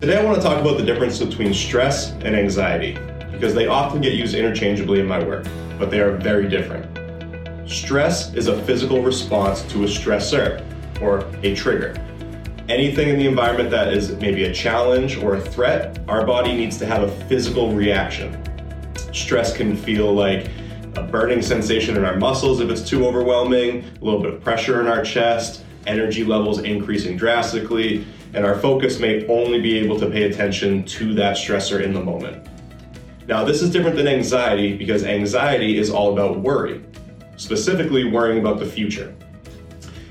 Today, I want to talk about the difference between stress and anxiety because they often get used interchangeably in my work, but they are very different. Stress is a physical response to a stressor or a trigger. Anything in the environment that is maybe a challenge or a threat, our body needs to have a physical reaction. Stress can feel like a burning sensation in our muscles if it's too overwhelming, a little bit of pressure in our chest, energy levels increasing drastically and our focus may only be able to pay attention to that stressor in the moment. Now, this is different than anxiety because anxiety is all about worry, specifically worrying about the future.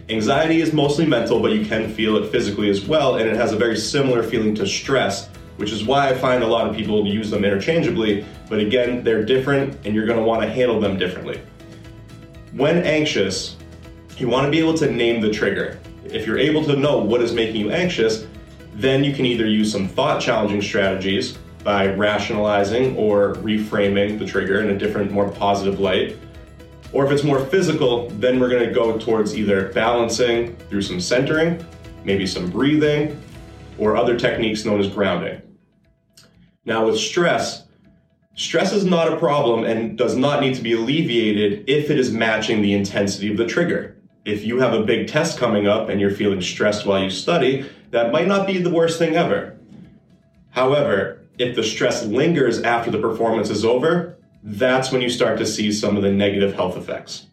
Anxiety is mostly mental, but you can feel it physically as well, and it has a very similar feeling to stress, which is why I find a lot of people use them interchangeably. But again, they're different, and you're to want to handle them differently. When anxious, you want to be able to name the trigger. If you're able to know what is making you anxious, then you can either use some thought challenging strategies by rationalizing or reframing the trigger in a different, more positive light. Or if it's more physical, then we're going to go towards either balancing through some centering, maybe some breathing, or other techniques known as grounding. Now, with stress, stress is not a problem and does not need to be alleviated if it is matching the intensity of the trigger if you have a big test coming up and you're feeling stressed while you study, that might not be the worst thing ever. However, if the stress lingers after the performance is over, that's when you start to see some of the negative health effects.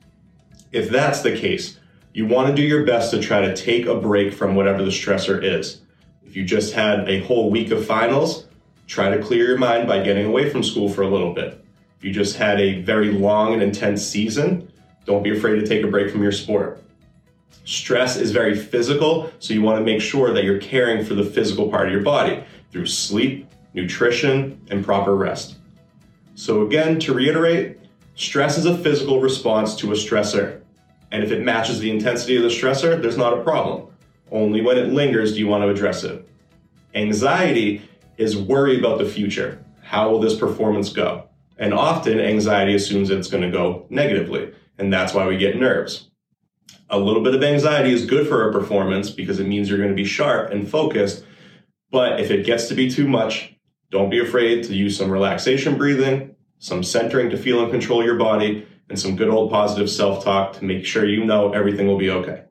If that's the case, you want to do your best to try to take a break from whatever the stressor is. If you just had a whole week of finals, try to clear your mind by getting away from school for a little bit. If you just had a very long and intense season, don't be afraid to take a break from your sport. Stress is very physical, so you want to make sure that you're caring for the physical part of your body through sleep, nutrition, and proper rest. So, again, to reiterate, stress is a physical response to a stressor. And if it matches the intensity of the stressor, there's not a problem. Only when it lingers do you want to address it. Anxiety is worry about the future. How will this performance go? And often anxiety assumes that it's going to go negatively. And that's why we get nerves. A little bit of anxiety is good for a performance because it means you're going to be sharp and focused. But if it gets to be too much, don't be afraid to use some relaxation breathing, some centering to feel and control your body, and some good old positive self talk to make sure you know everything will be okay.